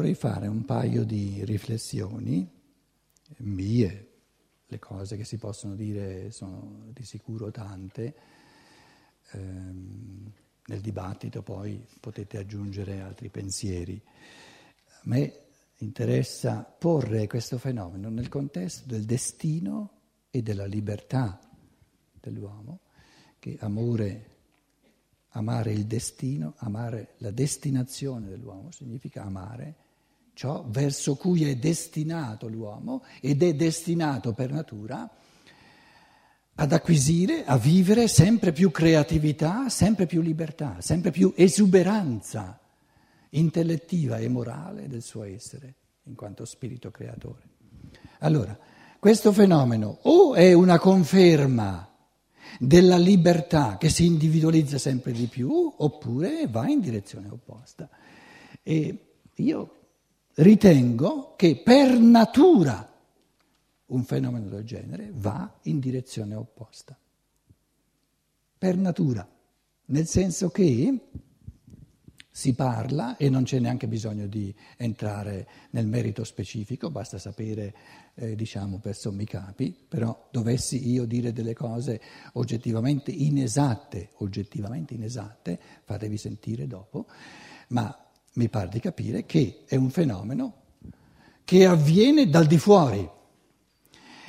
vorrei fare un paio di riflessioni mie, le cose che si possono dire sono di sicuro tante, ehm, nel dibattito poi potete aggiungere altri pensieri. A me interessa porre questo fenomeno nel contesto del destino e della libertà dell'uomo, che amore, amare il destino, amare la destinazione dell'uomo significa amare ciò verso cui è destinato l'uomo ed è destinato per natura ad acquisire, a vivere sempre più creatività, sempre più libertà, sempre più esuberanza intellettiva e morale del suo essere, in quanto spirito creatore. Allora, questo fenomeno o è una conferma della libertà che si individualizza sempre di più, oppure va in direzione opposta. E io ritengo che per natura un fenomeno del genere va in direzione opposta. Per natura, nel senso che si parla, e non c'è neanche bisogno di entrare nel merito specifico, basta sapere, eh, diciamo, per sommi capi, però dovessi io dire delle cose oggettivamente inesatte, oggettivamente inesatte, fatevi sentire dopo, ma mi pare di capire che è un fenomeno che avviene dal di fuori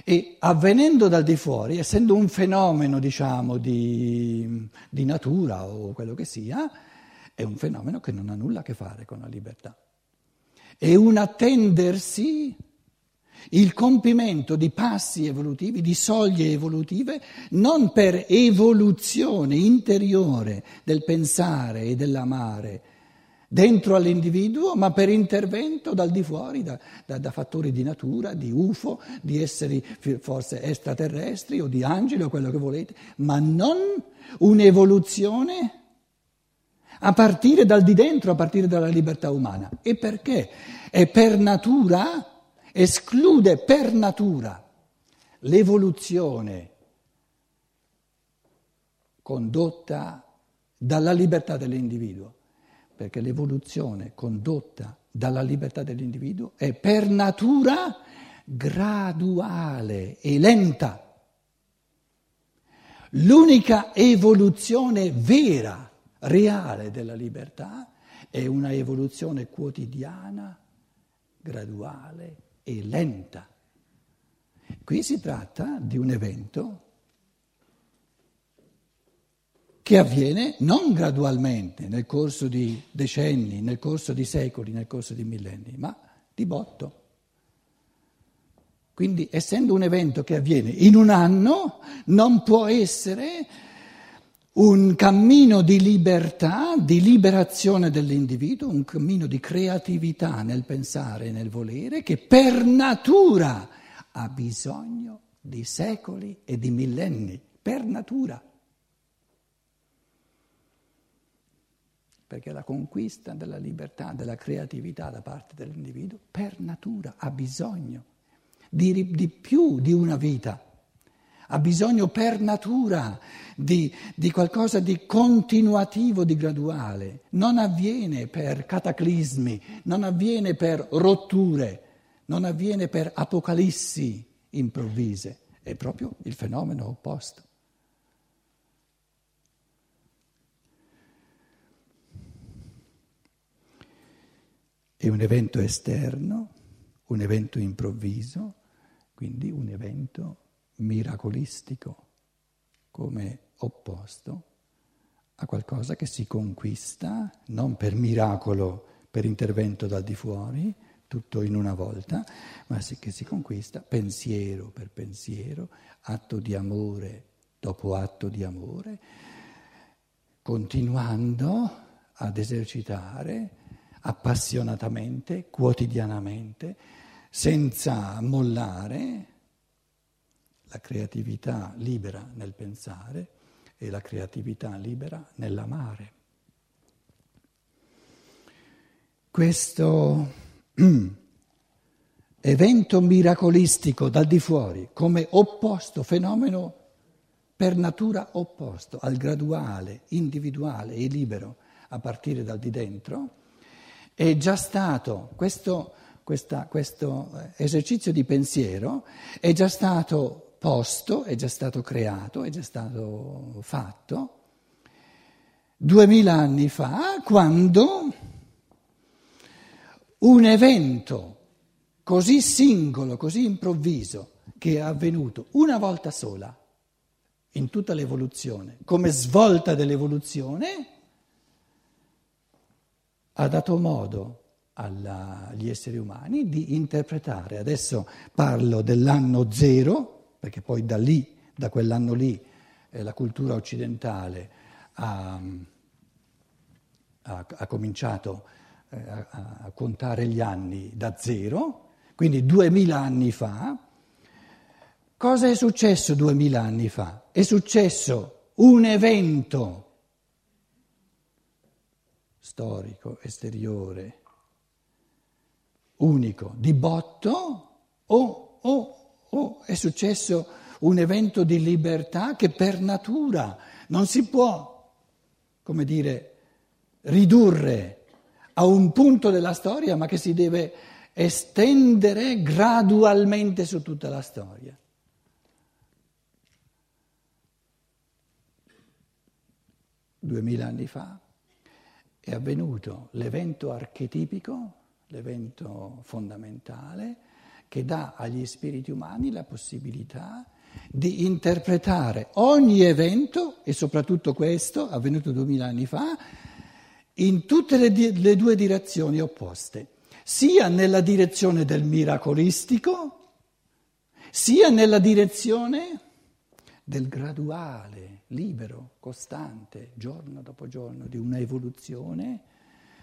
e avvenendo dal di fuori, essendo un fenomeno, diciamo, di, di natura o quello che sia, è un fenomeno che non ha nulla a che fare con la libertà. È un attendersi il compimento di passi evolutivi, di soglie evolutive, non per evoluzione interiore del pensare e dell'amare dentro all'individuo, ma per intervento dal di fuori, da, da, da, fattori di natura, di UFO, di esseri forse extraterrestri o di angeli o quello che volete, ma non un'evoluzione a partire dal di dentro, a partire dalla libertà umana. E perché? È per natura, esclude per natura l'evoluzione condotta dalla libertà dell'individuo perché l'evoluzione condotta dalla libertà dell'individuo è per natura graduale e lenta. L'unica evoluzione vera, reale della libertà è una evoluzione quotidiana, graduale e lenta. Qui si tratta di un evento che avviene non gradualmente nel corso di decenni, nel corso di secoli, nel corso di millenni, ma di botto. Quindi, essendo un evento che avviene in un anno, non può essere un cammino di libertà, di liberazione dell'individuo, un cammino di creatività nel pensare e nel volere, che per natura ha bisogno di secoli e di millenni, per natura. Perché la conquista della libertà, della creatività da parte dell'individuo, per natura ha bisogno di, di più di una vita, ha bisogno per natura di, di, qualcosa di continuativo, di graduale, non avviene per cataclismi, non avviene per rotture, non avviene per apocalissi improvvise, è proprio il fenomeno opposto. È un evento esterno, un evento improvviso, quindi un evento miracolistico, come opposto a qualcosa che si conquista non per miracolo, per intervento dal di fuori, tutto in una volta, ma che si conquista pensiero per pensiero, atto di amore dopo atto di amore, continuando ad esercitare appassionatamente, quotidianamente, senza mollare la creatività libera nel pensare e la creatività libera nell'amare. Questo evento miracolistico dal di fuori come opposto, fenomeno per natura opposto al graduale, individuale e libero a partire dal di dentro, è già stato, questo, questa, questo esercizio di pensiero è già stato posto, è già stato creato, è già stato fatto duemila anni fa, quando un evento così singolo, così improvviso, che è avvenuto una volta sola in tutta l'evoluzione, come svolta dell'evoluzione, ha dato modo agli esseri umani di interpretare, adesso parlo dell'anno zero, perché poi da lì, da quell'anno lì, eh, la cultura occidentale ha, ha, ha cominciato eh, a, a contare gli anni da zero, quindi duemila anni fa. Cosa è successo duemila anni fa? È successo un evento storico, esteriore, unico, di botto, o, o, o è successo un evento di libertà che per natura non si può, come dire, ridurre a un punto della storia, ma che si deve estendere gradualmente su tutta la storia. Duemila anni fa è avvenuto l'evento archetipico, l'evento fondamentale, che dà agli spiriti umani la possibilità di interpretare ogni evento, e soprattutto questo, avvenuto duemila anni fa, in tutte le, le due direzioni opposte, sia nella direzione del miracolistico, sia nella direzione del graduale, libero, costante, giorno dopo giorno, di una evoluzione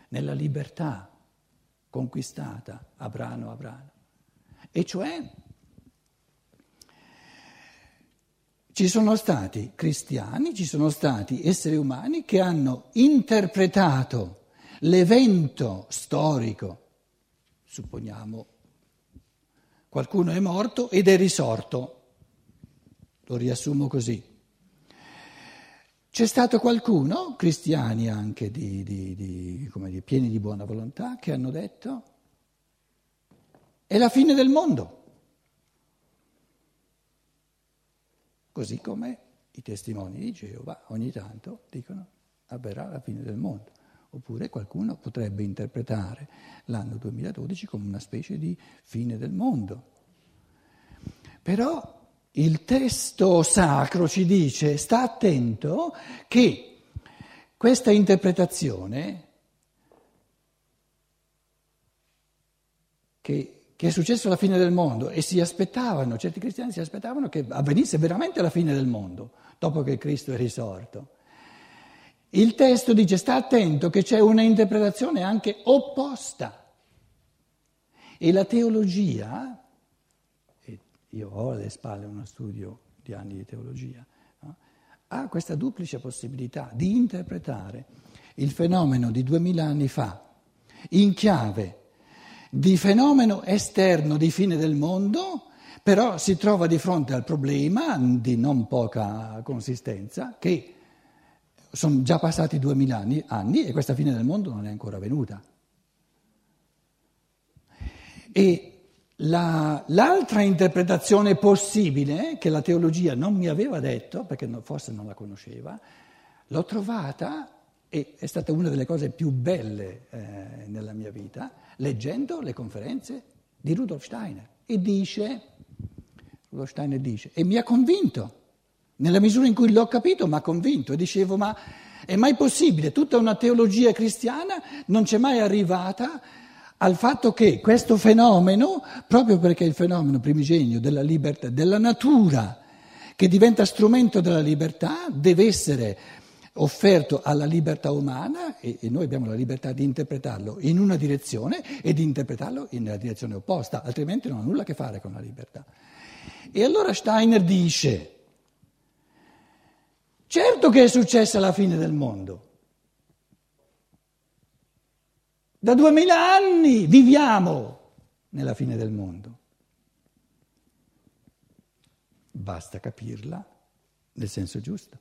nella libertà conquistata a brano. E cioè ci sono stati cristiani, ci sono stati esseri umani che hanno interpretato l'evento storico, supponiamo qualcuno è morto ed è risorto, lo riassumo così. C'è stato qualcuno, cristiani anche di, di, di, dire, pieni di buona volontà, che hanno detto è la fine del mondo. Così come i testimoni di Geova ogni tanto dicono avverrà la fine del mondo. Oppure qualcuno potrebbe interpretare l'anno 2012 come una specie di fine del mondo. Però il testo sacro ci dice, sta attento, che questa interpretazione che, che, è successo alla fine del mondo e si aspettavano, certi cristiani si aspettavano che avvenisse veramente la fine del mondo, dopo che Cristo è risorto. Il testo dice, sta attento che c'è una interpretazione anche opposta. E la teologia io ho alle spalle uno studio di anni di teologia, no? ha questa duplice possibilità di interpretare il fenomeno di duemila anni fa in chiave di fenomeno esterno di fine del mondo, però si trova di fronte al problema di non poca consistenza che sono già passati duemila anni, anni e questa fine del mondo non è ancora venuta. E la, l'altra interpretazione possibile, che la teologia non mi aveva detto, perché no, forse non la conosceva, l'ho trovata e è stata una delle cose più belle eh, nella mia vita, leggendo le conferenze di Rudolf Steiner. E dice, Rudolf Steiner dice, e mi ha convinto, nella misura in cui l'ho capito, mi ha convinto, e dicevo, ma è mai possibile? Tutta una teologia cristiana non c'è mai arrivata al fatto che questo fenomeno, proprio perché è il fenomeno primigenio della libertà, della natura, che diventa strumento della libertà, deve essere offerto alla libertà umana e, e, noi abbiamo la libertà di interpretarlo in una direzione e di interpretarlo nella direzione opposta, altrimenti non ha nulla a che fare con la libertà. E allora Steiner dice, certo che è successa la fine del mondo, Da duemila anni viviamo nella fine del mondo. Basta capirla nel senso giusto.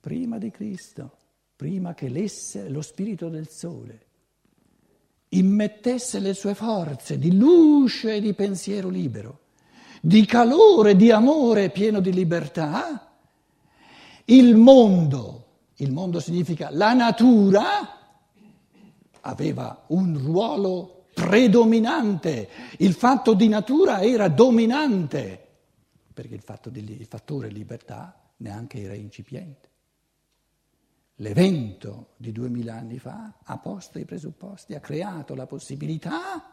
Prima di Cristo, prima che l'essere, lo spirito del sole immettesse le sue forze di luce e di pensiero libero, di calore, di amore pieno di libertà, il mondo, il mondo significa la natura, aveva un ruolo predominante, il fatto di natura era dominante, perché il, fatto di, il fattore libertà neanche era incipiente. L'evento di duemila anni fa ha posto i presupposti, ha creato la possibilità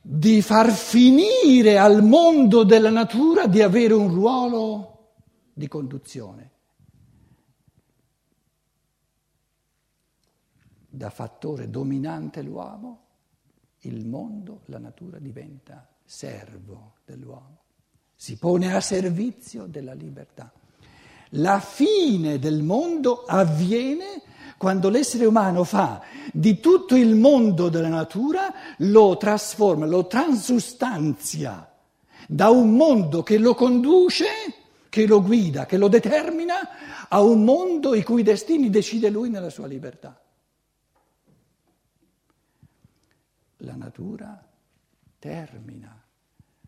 di far finire al mondo della natura di avere un ruolo di conduzione. Da fattore dominante l'uomo, il mondo, la natura diventa servo dell'uomo, si pone a servizio della libertà. La fine del mondo avviene quando l'essere umano fa di tutto il mondo della natura, lo trasforma, lo transustanzia da un mondo che lo conduce, che lo guida, che lo determina, a un mondo i cui destini decide lui nella sua libertà. La natura termina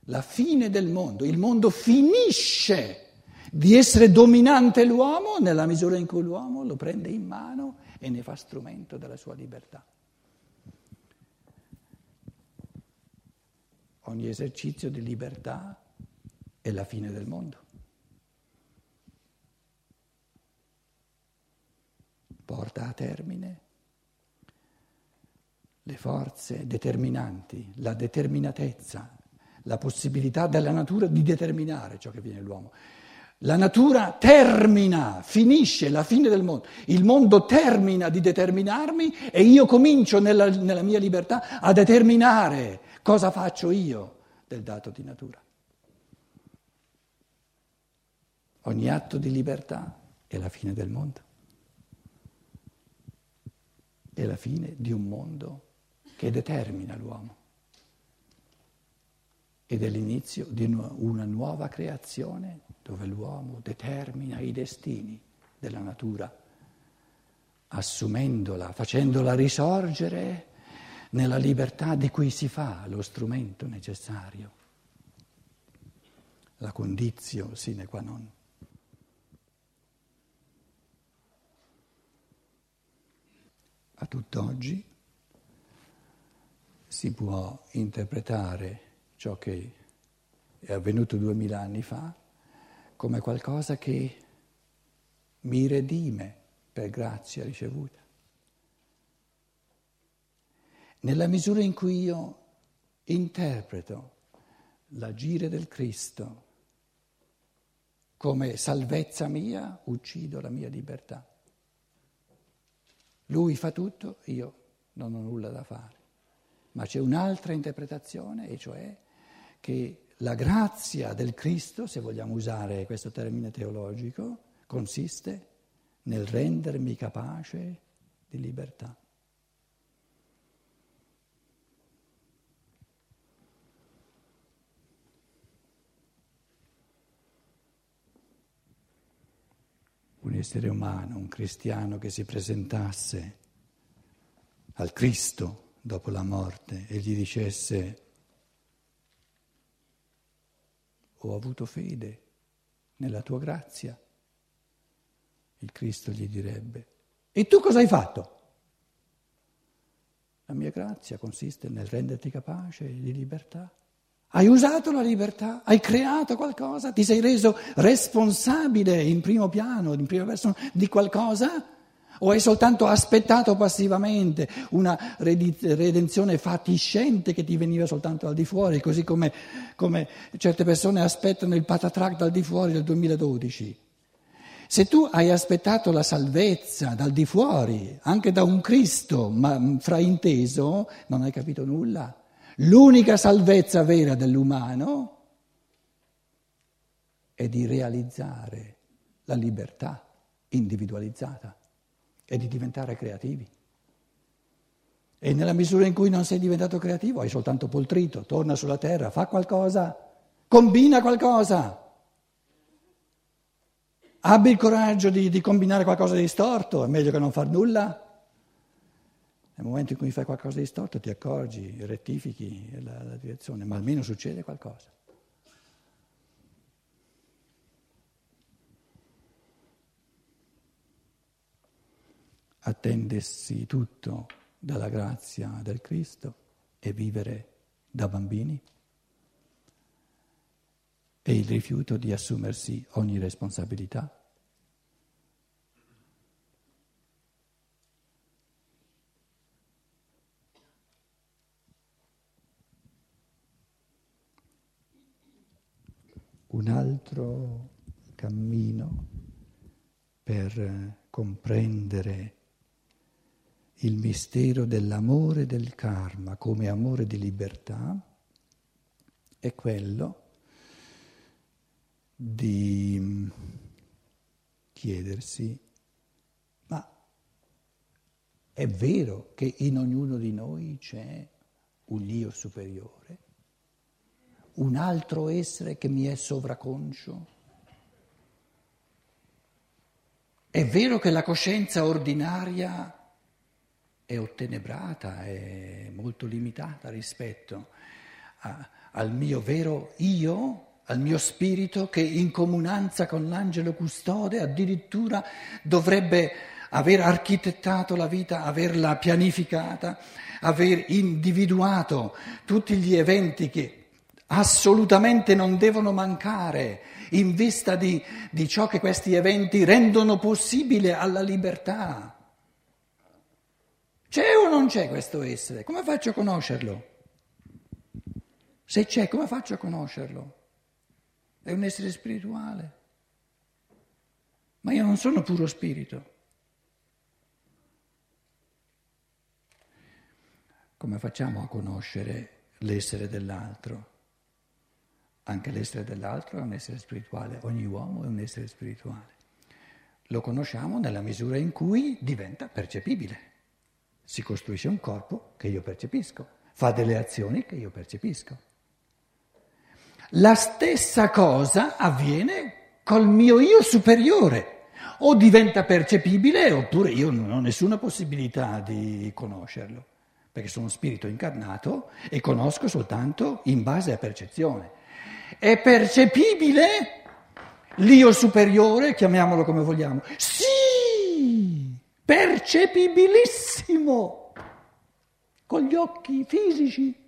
la fine del mondo, il mondo finisce di essere dominante l'uomo nella misura in cui l'uomo lo prende in mano e ne fa strumento della sua libertà. Ogni esercizio di libertà è la fine del mondo. Porta a termine le forze determinanti, la determinatezza, la possibilità della natura di determinare ciò che viene l'uomo. La natura termina, finisce la fine del mondo. Il mondo termina di determinarmi e io comincio nella, nella mia libertà a determinare cosa faccio io del dato di natura. Ogni atto di libertà è la fine del mondo. È la fine di un mondo che determina l'uomo ed è l'inizio di una nuova creazione dove l'uomo determina i destini della natura, assumendola, facendola risorgere nella libertà di cui si fa lo strumento necessario, la condizio sine qua non. A tutt'oggi si può interpretare ciò che è avvenuto duemila anni fa come qualcosa che mi redime per grazia ricevuta. Nella misura in cui io interpreto l'agire del Cristo come salvezza mia, uccido la mia libertà. Lui fa tutto, io non ho nulla da fare. Ma c'è un'altra interpretazione, e cioè che la grazia del Cristo, se vogliamo usare questo termine teologico, consiste nel rendermi capace di libertà. Un essere umano, un cristiano che si presentasse al Cristo dopo la morte e gli dicesse ho avuto fede nella tua grazia. Il Cristo gli direbbe, e tu cosa hai fatto? La mia grazia consiste nel renderti capace di libertà. Hai usato la libertà, hai creato qualcosa, ti sei reso responsabile in primo piano, in prima persona, di qualcosa? O hai soltanto aspettato passivamente una redenzione fatiscente che ti veniva soltanto dal di fuori, così come, come certe persone aspettano il patatrac dal di fuori del 2012? Se tu hai aspettato la salvezza dal di fuori, anche da un Cristo, ma frainteso, non hai capito nulla. L'unica salvezza vera dell'umano è di realizzare la libertà individualizzata è di diventare creativi. E nella misura in cui non sei diventato creativo, hai soltanto poltrito, torna sulla terra, fa qualcosa, combina qualcosa. Abbi il coraggio di, di combinare qualcosa di storto, è meglio che non far nulla. Nel momento in cui fai qualcosa di storto ti accorgi, rettifichi la, la direzione, ma almeno succede qualcosa. Attendersi tutto dalla grazia del Cristo e vivere da bambini e il rifiuto di assumersi ogni responsabilità. Un altro cammino per comprendere il mistero dell'amore del karma come amore di libertà è quello di chiedersi, ma è vero che in ognuno di noi c'è un io superiore, un altro essere che mi è sovraconcio? È vero che la coscienza ordinaria è ottenebrata, è molto limitata rispetto a, al mio vero io, al mio spirito che in comunanza con l'angelo custode addirittura dovrebbe aver architettato la vita, averla pianificata, aver individuato tutti gli eventi che assolutamente non devono mancare in vista di, di ciò che questi eventi rendono possibile alla libertà. C'è o non c'è questo essere? Come faccio a conoscerlo? Se c'è, come faccio a conoscerlo? È un essere spirituale. Ma io non sono puro spirito. Come facciamo a conoscere l'essere dell'altro? Anche l'essere dell'altro è un essere spirituale, ogni uomo è un essere spirituale. Lo conosciamo nella misura in cui diventa percepibile si costruisce un corpo che io percepisco, fa delle azioni che io percepisco. La stessa cosa avviene col mio io superiore, o diventa percepibile oppure io non ho nessuna possibilità di conoscerlo, perché sono spirito incarnato e conosco soltanto in base a percezione. È percepibile l'io superiore, chiamiamolo come vogliamo? Sì! Percepibilissimo con gli occhi fisici.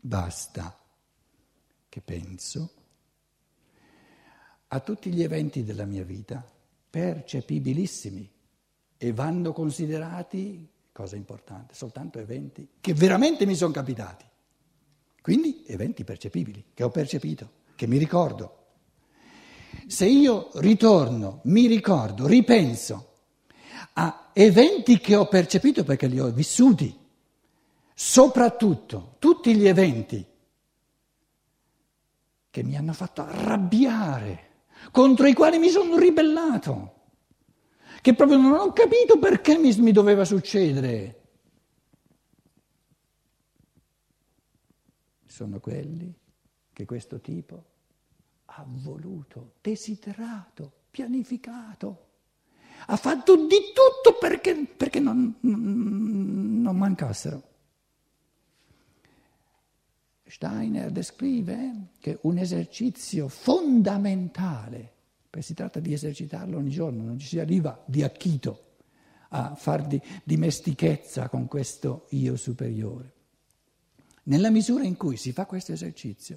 Basta che penso a tutti gli eventi della mia vita, percepibilissimi, e vanno considerati, cosa importante, soltanto eventi che veramente mi sono capitati. Quindi eventi percepibili, che ho percepito, che mi ricordo. Se io ritorno, mi ricordo, ripenso a eventi che ho percepito perché li ho vissuti, soprattutto tutti gli eventi che mi hanno fatto arrabbiare, contro i quali mi sono ribellato, che proprio non ho capito perché mi, mi doveva succedere. Sono quelli che questo tipo ha voluto, desiderato, pianificato, ha fatto di tutto perché, perché non, non mancassero. Steiner descrive che un esercizio fondamentale, perché si tratta di esercitarlo ogni giorno, non ci si arriva di acchito a far di dimestichezza con questo io superiore. Nella misura in cui si fa questo esercizio,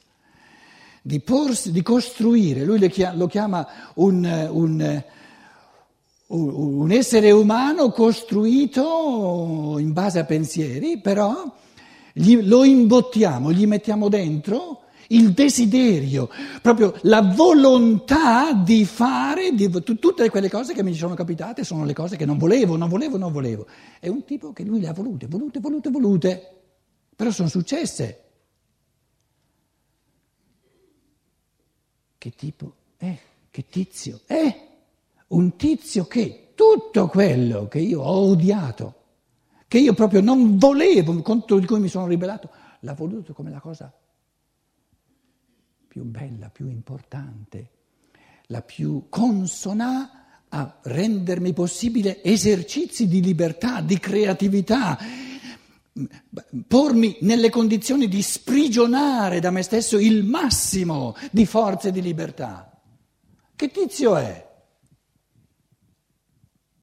di, porsi, di costruire, lui lo chiama un, un, un essere umano costruito in base a pensieri, però lo imbottiamo, gli mettiamo dentro il desiderio, proprio la volontà di fare di, tutte quelle cose che mi sono capitate, sono le cose che non volevo, non volevo, non volevo. È un tipo che lui le ha volute, volute, volute, volute però sono successe. Che tipo è? Che tizio è? Un tizio che tutto quello che io ho odiato, che io proprio non volevo, contro di cui mi sono ribellato, l'ha voluto come la cosa più bella, più importante, la più consona a rendermi possibile esercizi di libertà, di creatività, pormi nelle condizioni di sprigionare da me stesso il massimo di forze di libertà. Che tizio è?